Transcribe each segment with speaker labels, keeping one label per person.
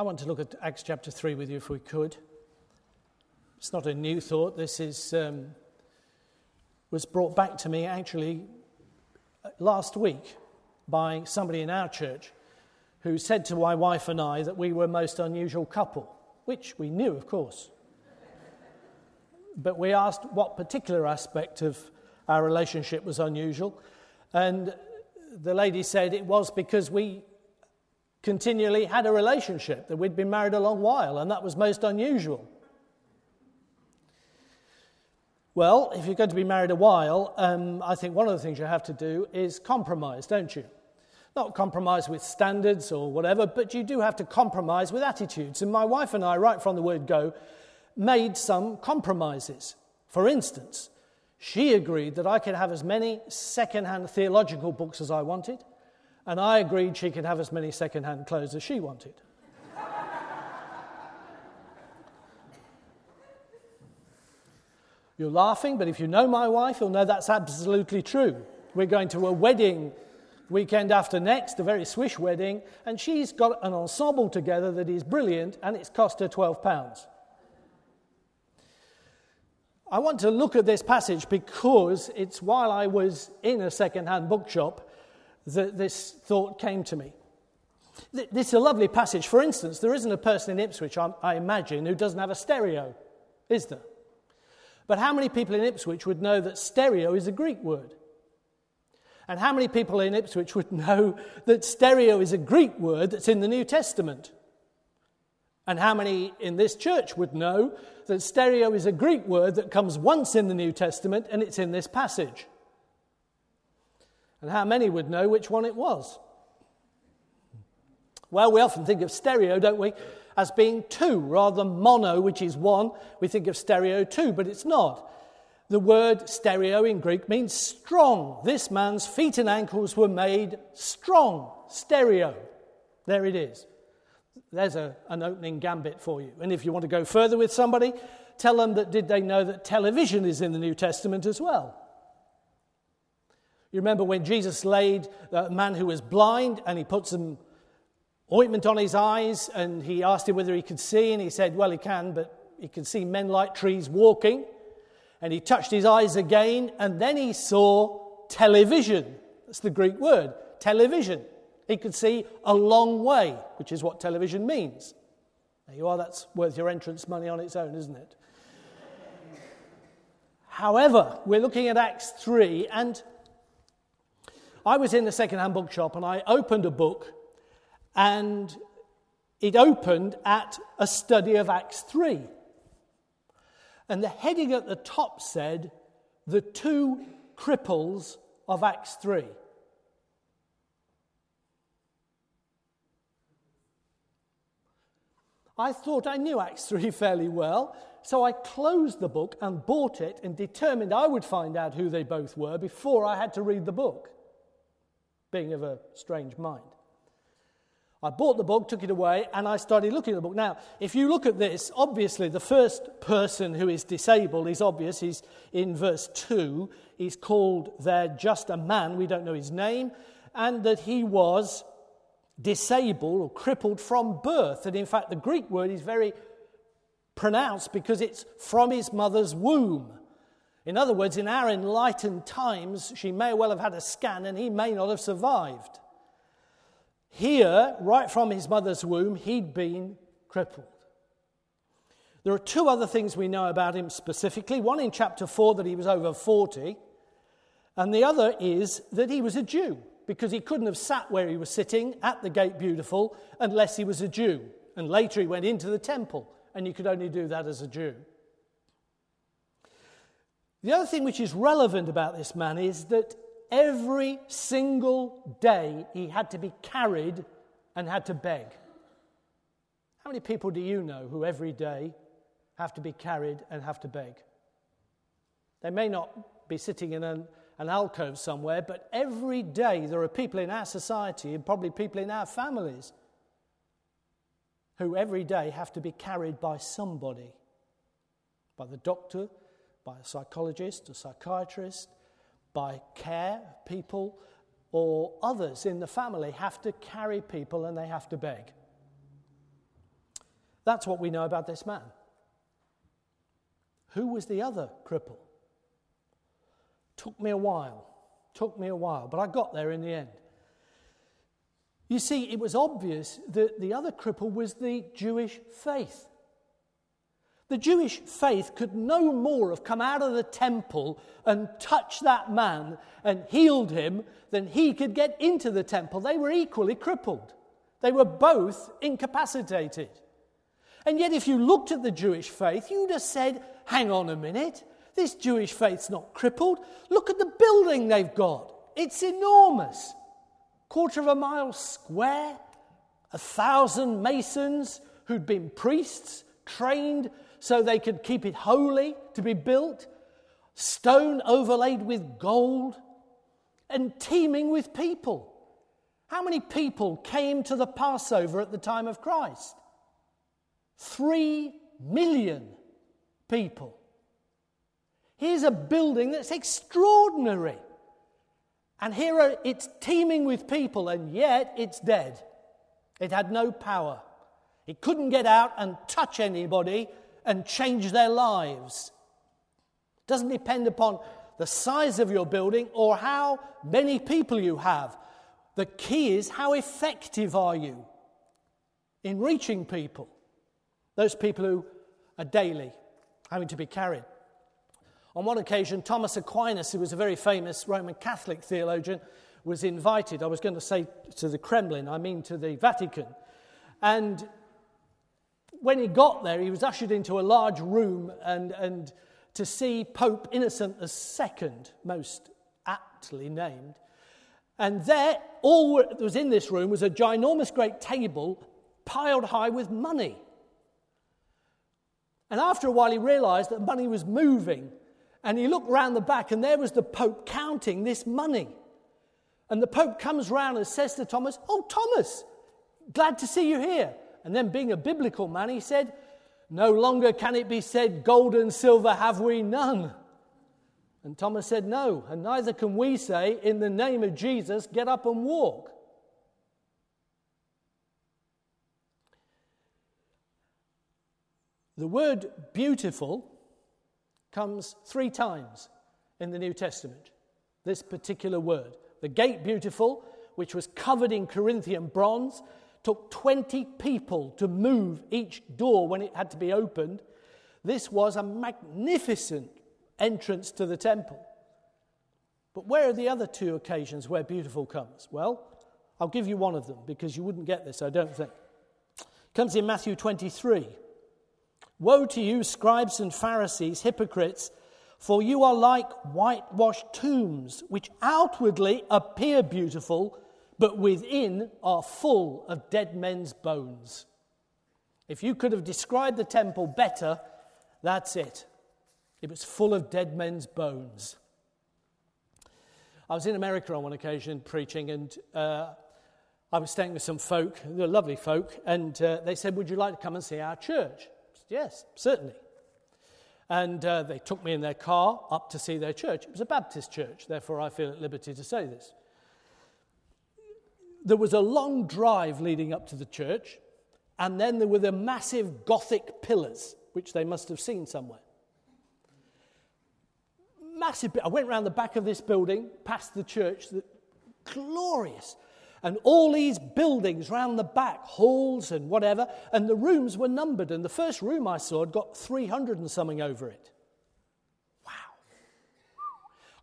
Speaker 1: I want to look at Acts chapter 3 with you if we could. It's not a new thought. This is, um, was brought back to me actually last week by somebody in our church who said to my wife and I that we were a most unusual couple, which we knew, of course. but we asked what particular aspect of our relationship was unusual. And the lady said it was because we continually had a relationship, that we'd been married a long while, and that was most unusual. Well, if you're going to be married a while, um, I think one of the things you have to do is compromise, don't you? Not compromise with standards or whatever, but you do have to compromise with attitudes. And my wife and I, right from the word go, made some compromises. For instance, she agreed that I could have as many second-hand theological books as I wanted, and I agreed she could have as many second-hand clothes as she wanted. You're laughing, but if you know my wife, you'll know that's absolutely true. We're going to a wedding weekend after next, a very swish wedding, and she's got an ensemble together that is brilliant, and it's cost her £12. I want to look at this passage because it's while I was in a second-hand bookshop that this thought came to me. This is a lovely passage. For instance, there isn't a person in Ipswich, I imagine, who doesn't have a stereo, is there? But how many people in Ipswich would know that stereo is a Greek word? And how many people in Ipswich would know that stereo is a Greek word that's in the New Testament? And how many in this church would know that stereo is a Greek word that comes once in the New Testament and it's in this passage? And how many would know which one it was? Well, we often think of stereo, don't we, as being two rather than mono, which is one. We think of stereo two, but it's not. The word stereo in Greek means strong. This man's feet and ankles were made strong. Stereo. There it is. There's a, an opening gambit for you. And if you want to go further with somebody, tell them that did they know that television is in the New Testament as well? You remember when Jesus laid a man who was blind and he put some ointment on his eyes and he asked him whether he could see, and he said, Well, he can, but he can see men like trees walking. And he touched his eyes again, and then he saw television. That's the Greek word, television. He could see a long way, which is what television means. There you are, that's worth your entrance money on its own, isn't it? However, we're looking at Acts 3, and I was in the second-hand bookshop and I opened a book, and it opened at a study of Acts 3. And the heading at the top said, The Two Cripples of Acts 3. I thought I knew Acts 3 fairly well, so I closed the book and bought it and determined I would find out who they both were before I had to read the book, being of a strange mind. I bought the book, took it away, and I started looking at the book. Now, if you look at this, obviously the first person who is disabled is obvious. He's in verse 2. He's called there just a man, we don't know his name, and that he was disabled or crippled from birth. And in fact, the Greek word is very pronounced because it's from his mother's womb. In other words, in our enlightened times, she may well have had a scan and he may not have survived. Here, right from his mother's womb, he'd been crippled. There are two other things we know about him specifically. One in chapter 4 that he was over 40, and the other is that he was a Jew because he couldn't have sat where he was sitting at the gate beautiful unless he was a Jew. And later he went into the temple, and you could only do that as a Jew. The other thing which is relevant about this man is that every single day he had to be carried and had to beg. How many people do you know who every day have to be carried and have to beg? They may not be sitting in an an alcove somewhere, but every day there are people in our society and probably people in our families who every day have to be carried by somebody by the doctor, by a psychologist, a psychiatrist, by care people, or others in the family have to carry people and they have to beg. That's what we know about this man. Who was the other cripple? Took me a while. Took me a while, but I got there in the end. You see, it was obvious that the other cripple was the Jewish faith. The Jewish faith could no more have come out of the temple and touched that man and healed him than he could get into the temple. They were equally crippled, they were both incapacitated. And yet, if you looked at the Jewish faith, you'd have said, hang on a minute, this Jewish faith's not crippled. Look at the building they've got, it's enormous. Quarter of a mile square, a thousand masons who'd been priests, trained so they could keep it holy to be built, stone overlaid with gold, and teeming with people. How many people came to the Passover at the time of Christ? Three million people. Here's a building that's extraordinary. And here are, it's teeming with people, and yet it's dead. It had no power. It couldn't get out and touch anybody and change their lives. It doesn't depend upon the size of your building or how many people you have. The key is how effective are you in reaching people, those people who are daily having to be carried. On one occasion, Thomas Aquinas, who was a very famous Roman Catholic theologian, was invited. I was going to say to the Kremlin, I mean to the Vatican. And when he got there, he was ushered into a large room and, and to see Pope Innocent II, most aptly named. And there, all that was in this room was a ginormous great table piled high with money. And after a while, he realized that money was moving. And he looked round the back, and there was the Pope counting this money. And the Pope comes round and says to Thomas, Oh, Thomas, glad to see you here. And then, being a biblical man, he said, No longer can it be said, Gold and silver have we none. And Thomas said, No, and neither can we say, In the name of Jesus, get up and walk. The word beautiful comes three times in the New Testament. This particular word. The gate beautiful, which was covered in Corinthian bronze, took 20 people to move each door when it had to be opened. This was a magnificent entrance to the temple. But where are the other two occasions where beautiful comes? Well, I'll give you one of them because you wouldn't get this, I don't think. It comes in Matthew 23. Woe to you, scribes and Pharisees, hypocrites, for you are like whitewashed tombs, which outwardly appear beautiful but within are full of dead men's bones. If you could have described the temple better, that's it. It was full of dead men's bones. I was in America on one occasion preaching, and uh, I was staying with some folk, they're lovely folk, and uh, they said, Would you like to come and see our church? Said, yes, certainly. And uh, they took me in their car up to see their church. It was a Baptist church, therefore I feel at liberty to say this there was a long drive leading up to the church, and then there were the massive Gothic pillars, which they must have seen somewhere. Massive. I went around the back of this building, past the church, glorious. And all these buildings round the back, halls and whatever, and the rooms were numbered. And the first room I saw had got 300 and something over it. Wow.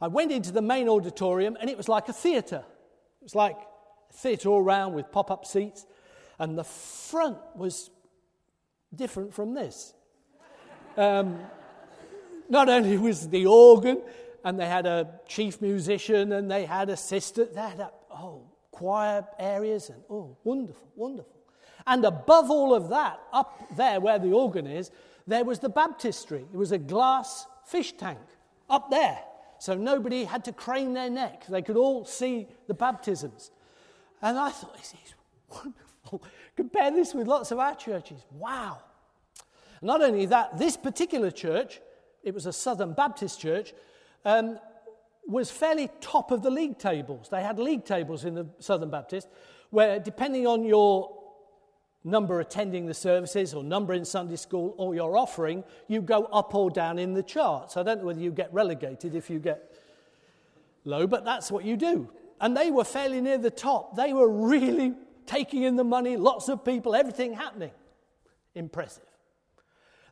Speaker 1: I went into the main auditorium, and it was like a theatre. It was like theatre all round with pop up seats, and the front was different from this. Um, not only was the organ, and they had a chief musician, and they had a sister, they had a, oh, choir areas, and oh, wonderful, wonderful. And above all of that, up there where the organ is, there was the baptistry. It was a glass fish tank up there. So nobody had to crane their neck. They could all see the baptisms. And I thought, this is wonderful. Compare this with lots of our churches. Wow. Not only that, this particular church, it was a Southern Baptist church, um, was fairly top of the league tables. They had league tables in the Southern Baptist where, depending on your number attending the services or number in Sunday school or your offering, you go up or down in the charts. I don't know whether you get relegated if you get low, but that's what you do. And they were fairly near the top. They were really taking in the money, lots of people, everything happening. Impressive.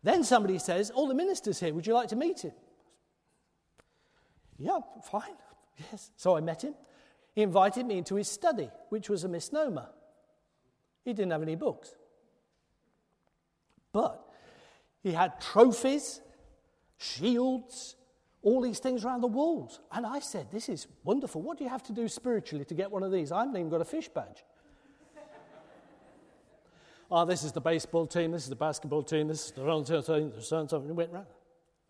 Speaker 1: Then somebody says, All the ministers here, would you like to meet him? Yeah, fine. Yes. So I met him. He invited me into his study, which was a misnomer. He didn't have any books. But he had trophies, shields, all these things around the walls. And I said, This is wonderful. What do you have to do spiritually to get one of these? I haven't even got a fish badge. oh, this is the baseball team, this is the basketball team, this is the run team, the so and so. And it went round.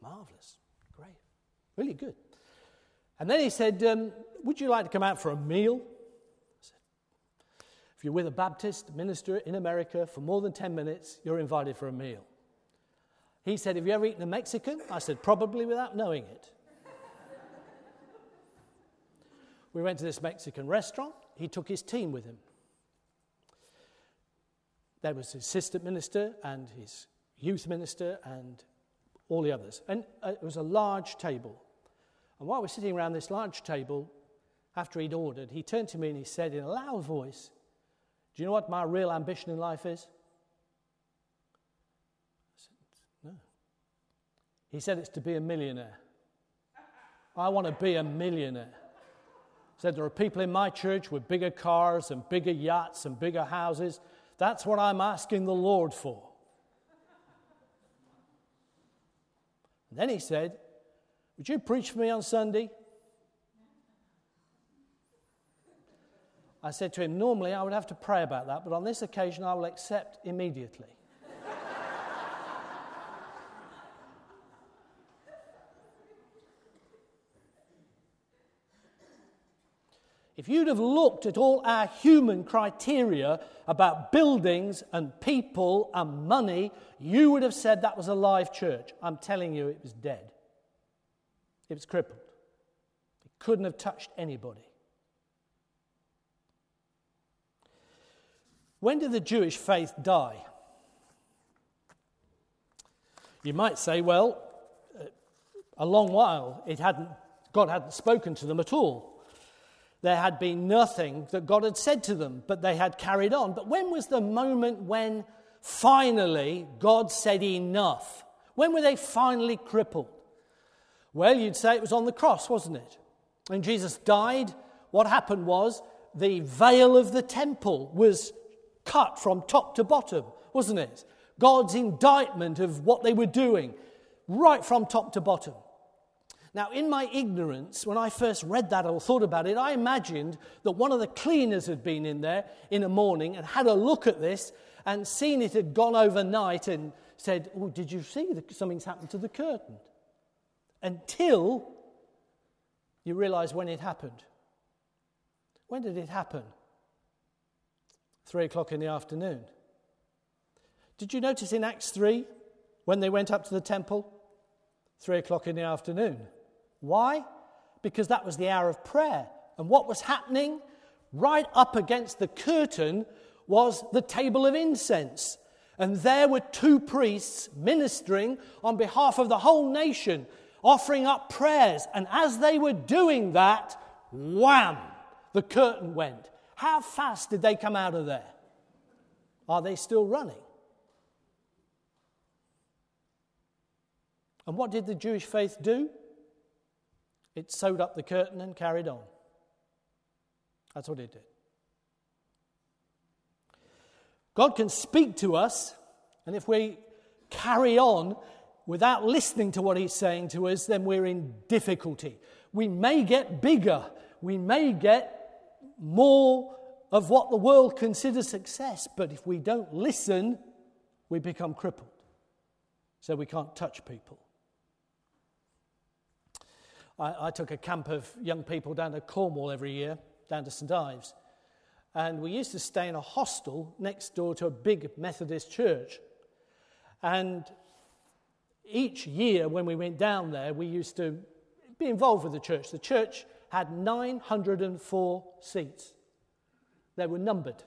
Speaker 1: Marvelous. Great. Really good. And then he said, um, Would you like to come out for a meal? I said, If you're with a Baptist minister in America for more than 10 minutes, you're invited for a meal. He said, Have you ever eaten a Mexican? I said, Probably without knowing it. we went to this Mexican restaurant. He took his team with him. There was his assistant minister and his youth minister and all the others. And uh, it was a large table. And while we're sitting around this large table, after he'd ordered, he turned to me and he said in a loud voice, Do you know what my real ambition in life is? I said, No. He said it's to be a millionaire. I want to be a millionaire. He said, There are people in my church with bigger cars and bigger yachts and bigger houses. That's what I'm asking the Lord for. And then he said, would you preach for me on Sunday? I said to him, Normally I would have to pray about that, but on this occasion I will accept immediately. If you'd have looked at all our human criteria about buildings and people and money, you would have said that was a live church. I'm telling you, it was dead. It was crippled. It couldn't have touched anybody. When did the Jewish faith die? You might say, well, uh, a long while it hadn't, God hadn't spoken to them at all. There had been nothing that God had said to them, but they had carried on. But when was the moment when finally God said enough? When were they finally crippled? Well, you'd say it was on the cross, wasn't it? When Jesus died, what happened was the veil of the temple was cut from top to bottom, wasn't it? God's indictment of what they were doing, right from top to bottom. Now, in my ignorance, when I first read that or thought about it, I imagined that one of the cleaners had been in there in the morning and had a look at this and seen it had gone overnight and said, Oh, did you see that something's happened to the curtain? until you realize when it happened. When did it happen? Three o'clock in the afternoon. Did you notice in Acts 3 when they went up to the temple? Three o'clock in the afternoon. Why? Because that was the hour of prayer. And what was happening? Right up against the curtain was the table of incense. And there were two priests ministering on behalf of the whole nation offering up prayers. And as they were doing that, wham, the curtain went. How fast did they come out of there? Are they still running? And what did the Jewish faith do? It sewed up the curtain and carried on. That's what it did. God can speak to us, and if we carry on without listening to what he's saying to us, then we're in difficulty. We may get bigger, we may get more of what the world considers success, but if we don't listen, we become crippled. So we can't touch people. I, I took a camp of young people down to Cornwall every year, down to St Ives. And we used to stay in a hostel next door to a big Methodist church. And each year when we went down there, we used to be involved with the church. The church had 904 seats, they were numbered.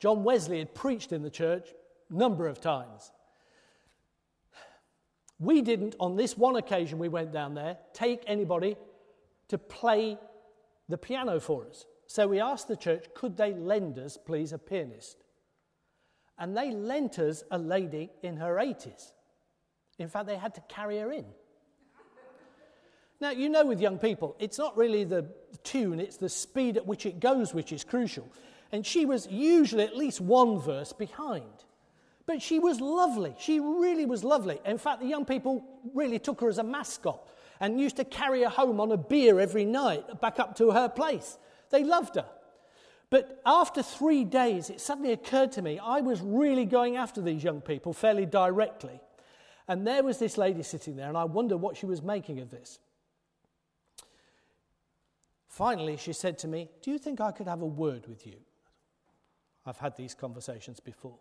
Speaker 1: John Wesley had preached in the church number of times. We didn't, on this one occasion we went down there, take anybody to play the piano for us. So we asked the church, could they lend us, please, a pianist? And they lent us a lady in her 80s. In fact, they had to carry her in. Now, you know, with young people, it's not really the tune, it's the speed at which it goes which is crucial. And she was usually at least one verse behind. But she was lovely. She really was lovely. In fact, the young people really took her as a mascot and used to carry her home on a bier every night back up to her place. They loved her. But after three days, it suddenly occurred to me I was really going after these young people fairly directly. And there was this lady sitting there, and I wondered what she was making of this. Finally, she said to me, Do you think I could have a word with you? I've had these conversations before,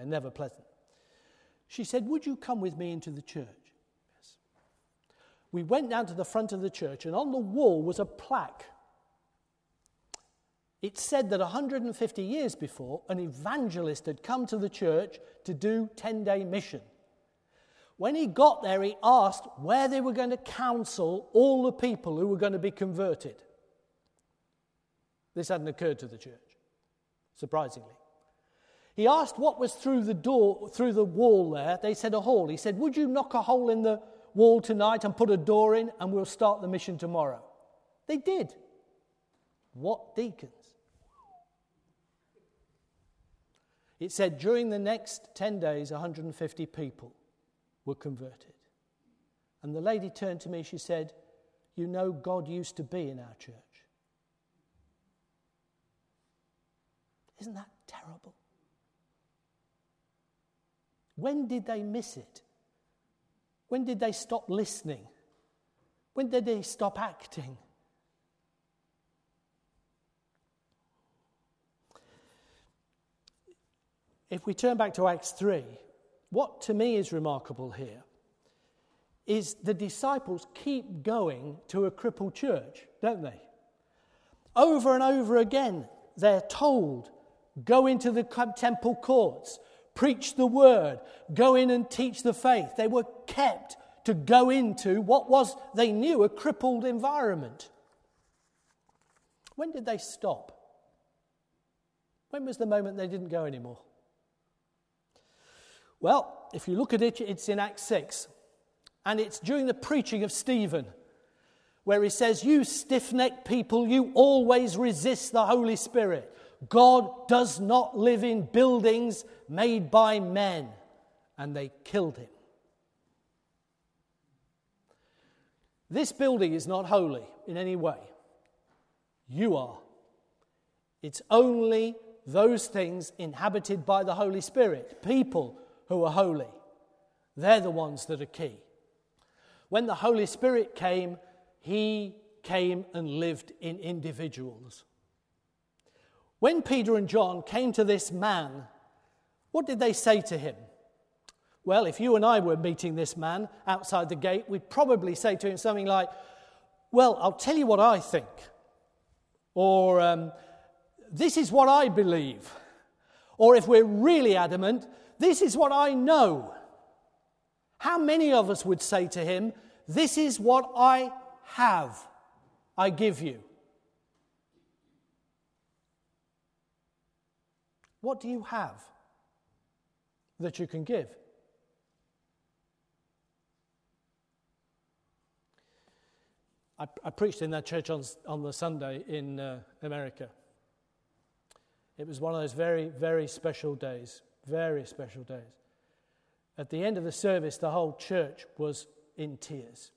Speaker 1: they're never pleasant. She said, Would you come with me into the church? Yes. We went down to the front of the church, and on the wall was a plaque. It said that 150 years before, an evangelist had come to the church to do 10 day mission. When he got there, he asked where they were going to counsel all the people who were going to be converted. This hadn't occurred to the church, surprisingly. He asked what was through the door, through the wall there. They said a hole. He said, Would you knock a hole in the wall tonight and put a door in, and we'll start the mission tomorrow? They did. What deacons? It said during the next 10 days, 150 people were converted. And the lady turned to me, she said, You know, God used to be in our church. Isn't that terrible? When did they miss it? When did they stop listening? When did they stop acting? If we turn back to Acts 3, what to me is remarkable here is the disciples keep going to a crippled church, don't they? Over and over again, they're told Go into the temple courts, preach the word, go in and teach the faith. They were kept to go into what was, they knew, a crippled environment. When did they stop? When was the moment they didn't go anymore? Well, if you look at it, it's in Acts 6. And it's during the preaching of Stephen, where he says, You stiff necked people, you always resist the Holy Spirit. God does not live in buildings made by men. And they killed him. This building is not holy in any way. You are. It's only those things inhabited by the Holy Spirit, people who are holy. They're the ones that are key. When the Holy Spirit came, He came and lived in individuals. When Peter and John came to this man, what did they say to him? Well, if you and I were meeting this man outside the gate, we'd probably say to him something like, Well, I'll tell you what I think. Or, um, This is what I believe. Or if we're really adamant, This is what I know. How many of us would say to him, This is what I have, I give you? What do you have that you can give? I, I preached in that church on, on the Sunday in uh, America. It was one of those very, very special days, very special days. At the end of the service, the whole church was in tears.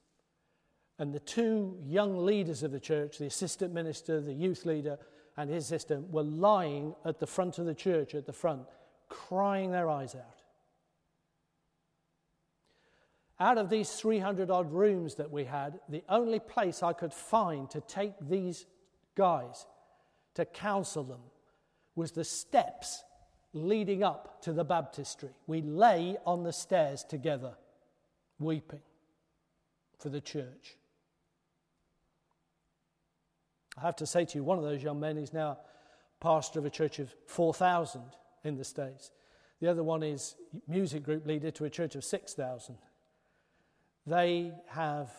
Speaker 1: And the two young leaders of the church, the assistant minister, the youth leader, and his sister were lying at the front of the church, at the front, crying their eyes out. Out of these 300 odd rooms that we had, the only place I could find to take these guys to counsel them was the steps leading up to the baptistry. We lay on the stairs together, weeping for the church. I have to say to you, one of those young men is now pastor of a church of 4,000 in the States. The other one is music group leader to a church of 6,000. They have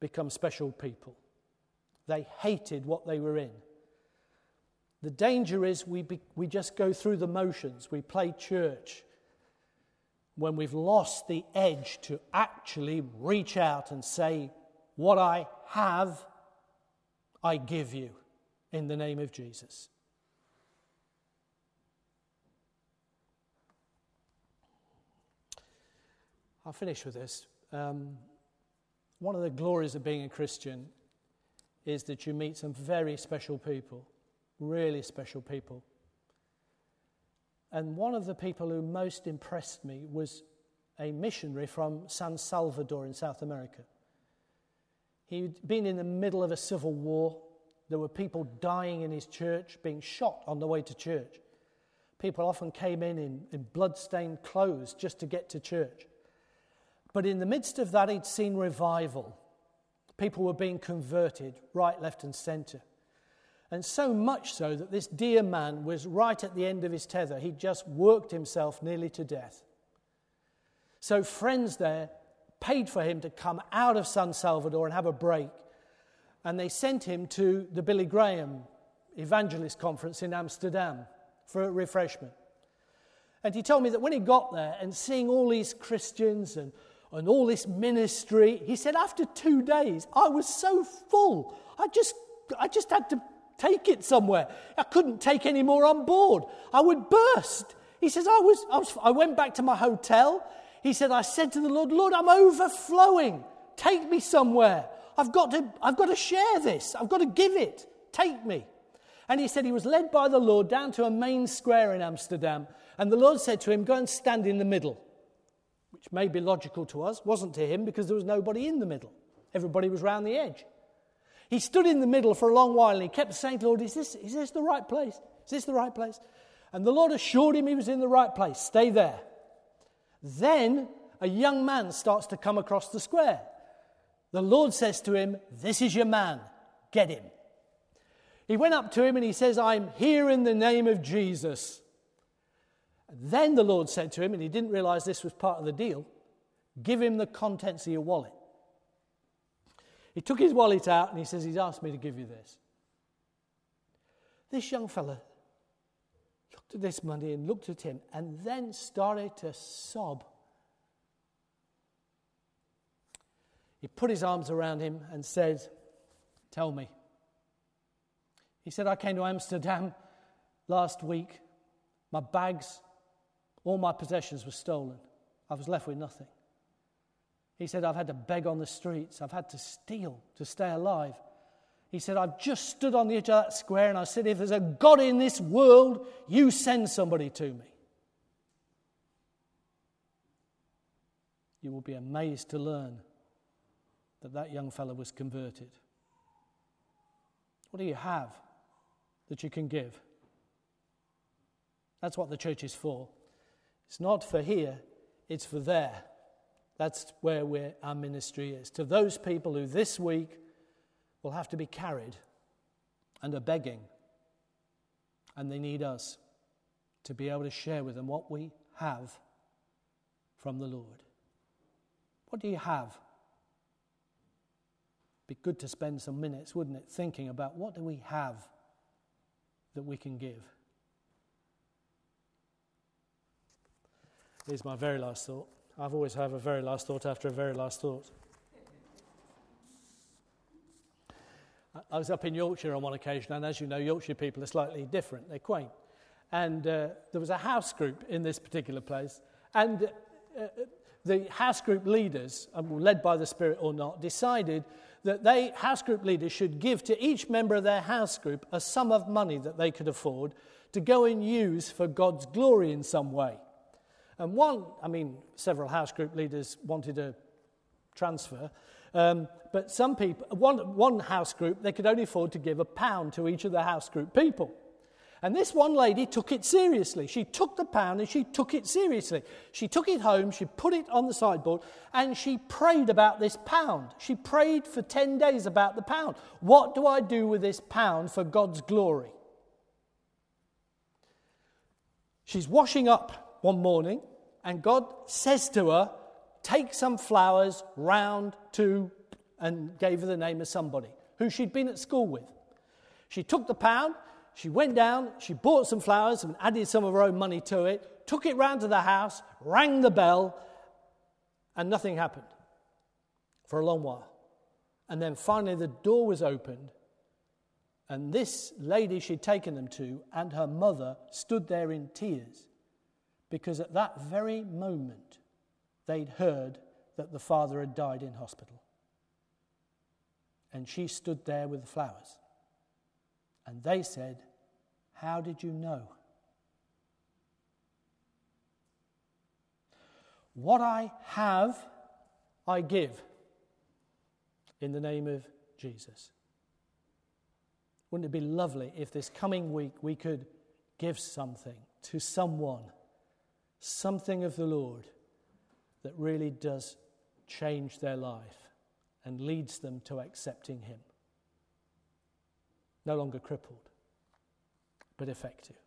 Speaker 1: become special people. They hated what they were in. The danger is we, be, we just go through the motions, we play church, when we've lost the edge to actually reach out and say, What I have, I give you in the name of Jesus. I'll finish with this. Um, one of the glories of being a Christian is that you meet some very special people, really special people. And one of the people who most impressed me was a missionary from San Salvador in South America. He'd been in the middle of a civil war. There were people dying in his church, being shot on the way to church. People often came in in, in blood-stained clothes just to get to church. But in the midst of that, he'd seen revival. People were being converted right, left, and centre. And so much so that this dear man was right at the end of his tether. He'd just worked himself nearly to death. So, friends there paid for him to come out of San Salvador and have a break. And they sent him to the Billy Graham Evangelist Conference in Amsterdam for a refreshment. And he told me that when he got there and seeing all these Christians and and all this ministry. He said, after two days, I was so full. I just, I just had to take it somewhere. I couldn't take any more on board. I would burst. He says, I, was, I, was, I went back to my hotel. He said, I said to the Lord, Lord, I'm overflowing. Take me somewhere. I've got to, I've got to share this. I've got to give it. Take me. And he said he was led by the Lord down to a main square in Amsterdam. And the Lord said to him, Go and stand in the middle which may be logical to us, wasn't to him because there was nobody in the middle. Everybody was round the edge. He stood in the middle for a long while and he kept saying, Lord, is this, is this the right place? Is this the right place? And the Lord assured him he was in the right place. Stay there. Then a young man starts to come across the square. The Lord says to him, This is your man. Get him. He went up to him and he says, I'm here in the name of Jesus. Then the Lord said to him, and he didn't realize this was part of the deal give him the contents of your wallet. He took his wallet out and he says, He's asked me to give you this. This young fella at this money and looked at him and then started to sob. He put his arms around him and said, Tell me. He said, I came to Amsterdam last week. My bags all my possessions were stolen. I was left with nothing. He said, I've had to beg on the streets. I've had to steal to stay alive. He said, I've just stood on the edge of that square and I said, if there's a God in this world, you send somebody to me. You will be amazed to learn that that young fellow was converted. What do you have that you can give? That's what the church is for. It's not for here, it's for there. That's where our ministry is. To those people who this week will have to be carried and are begging, and they need us to be able to share with them what we have from the Lord. What do you have? Be good to spend some minutes, wouldn't it, thinking about what do we have that we can give. Here's my very last thought. I've always have a very last thought after a very last thought. I was up in Yorkshire on one occasion, and as you know, Yorkshire people are slightly different. They're quaint. And uh, there was a house group in this particular place, and uh, the house group leaders, um, led by the Spirit or not, decided that they, house group leaders, should give to each member of their house group a sum of money that they could afford to go and use for God's glory in some way. And one, I mean, several house group leaders wanted a transfer, um, but some people, one, one house group, they could only afford to give a pound to each of the house group people. And this one lady took it seriously. She took the pound and she took it seriously. She took it home, she put it on the sideboard, and she prayed about this pound. She prayed for 10 days about the pound. What do I do with this pound for God's glory? She's washing up one morning, and God says to her, Take some flowers round to, and gave her the name of somebody who she'd been at school with. She took the pound, she went down, she bought some flowers and added some of her own money to it, took it round to the house, rang the bell, and nothing happened for a long while. And then finally the door was opened, and this lady she'd taken them to and her mother stood there in tears because at that very moment they'd heard that the father had died in hospital. And she stood there with the flowers. And they said, How did you know? What I have, I give in the name of Jesus. Wouldn't it be lovely if this coming week we could give something to someone, something of the Lord that really does change their life and leads them to accepting Him? No longer crippled, but effective.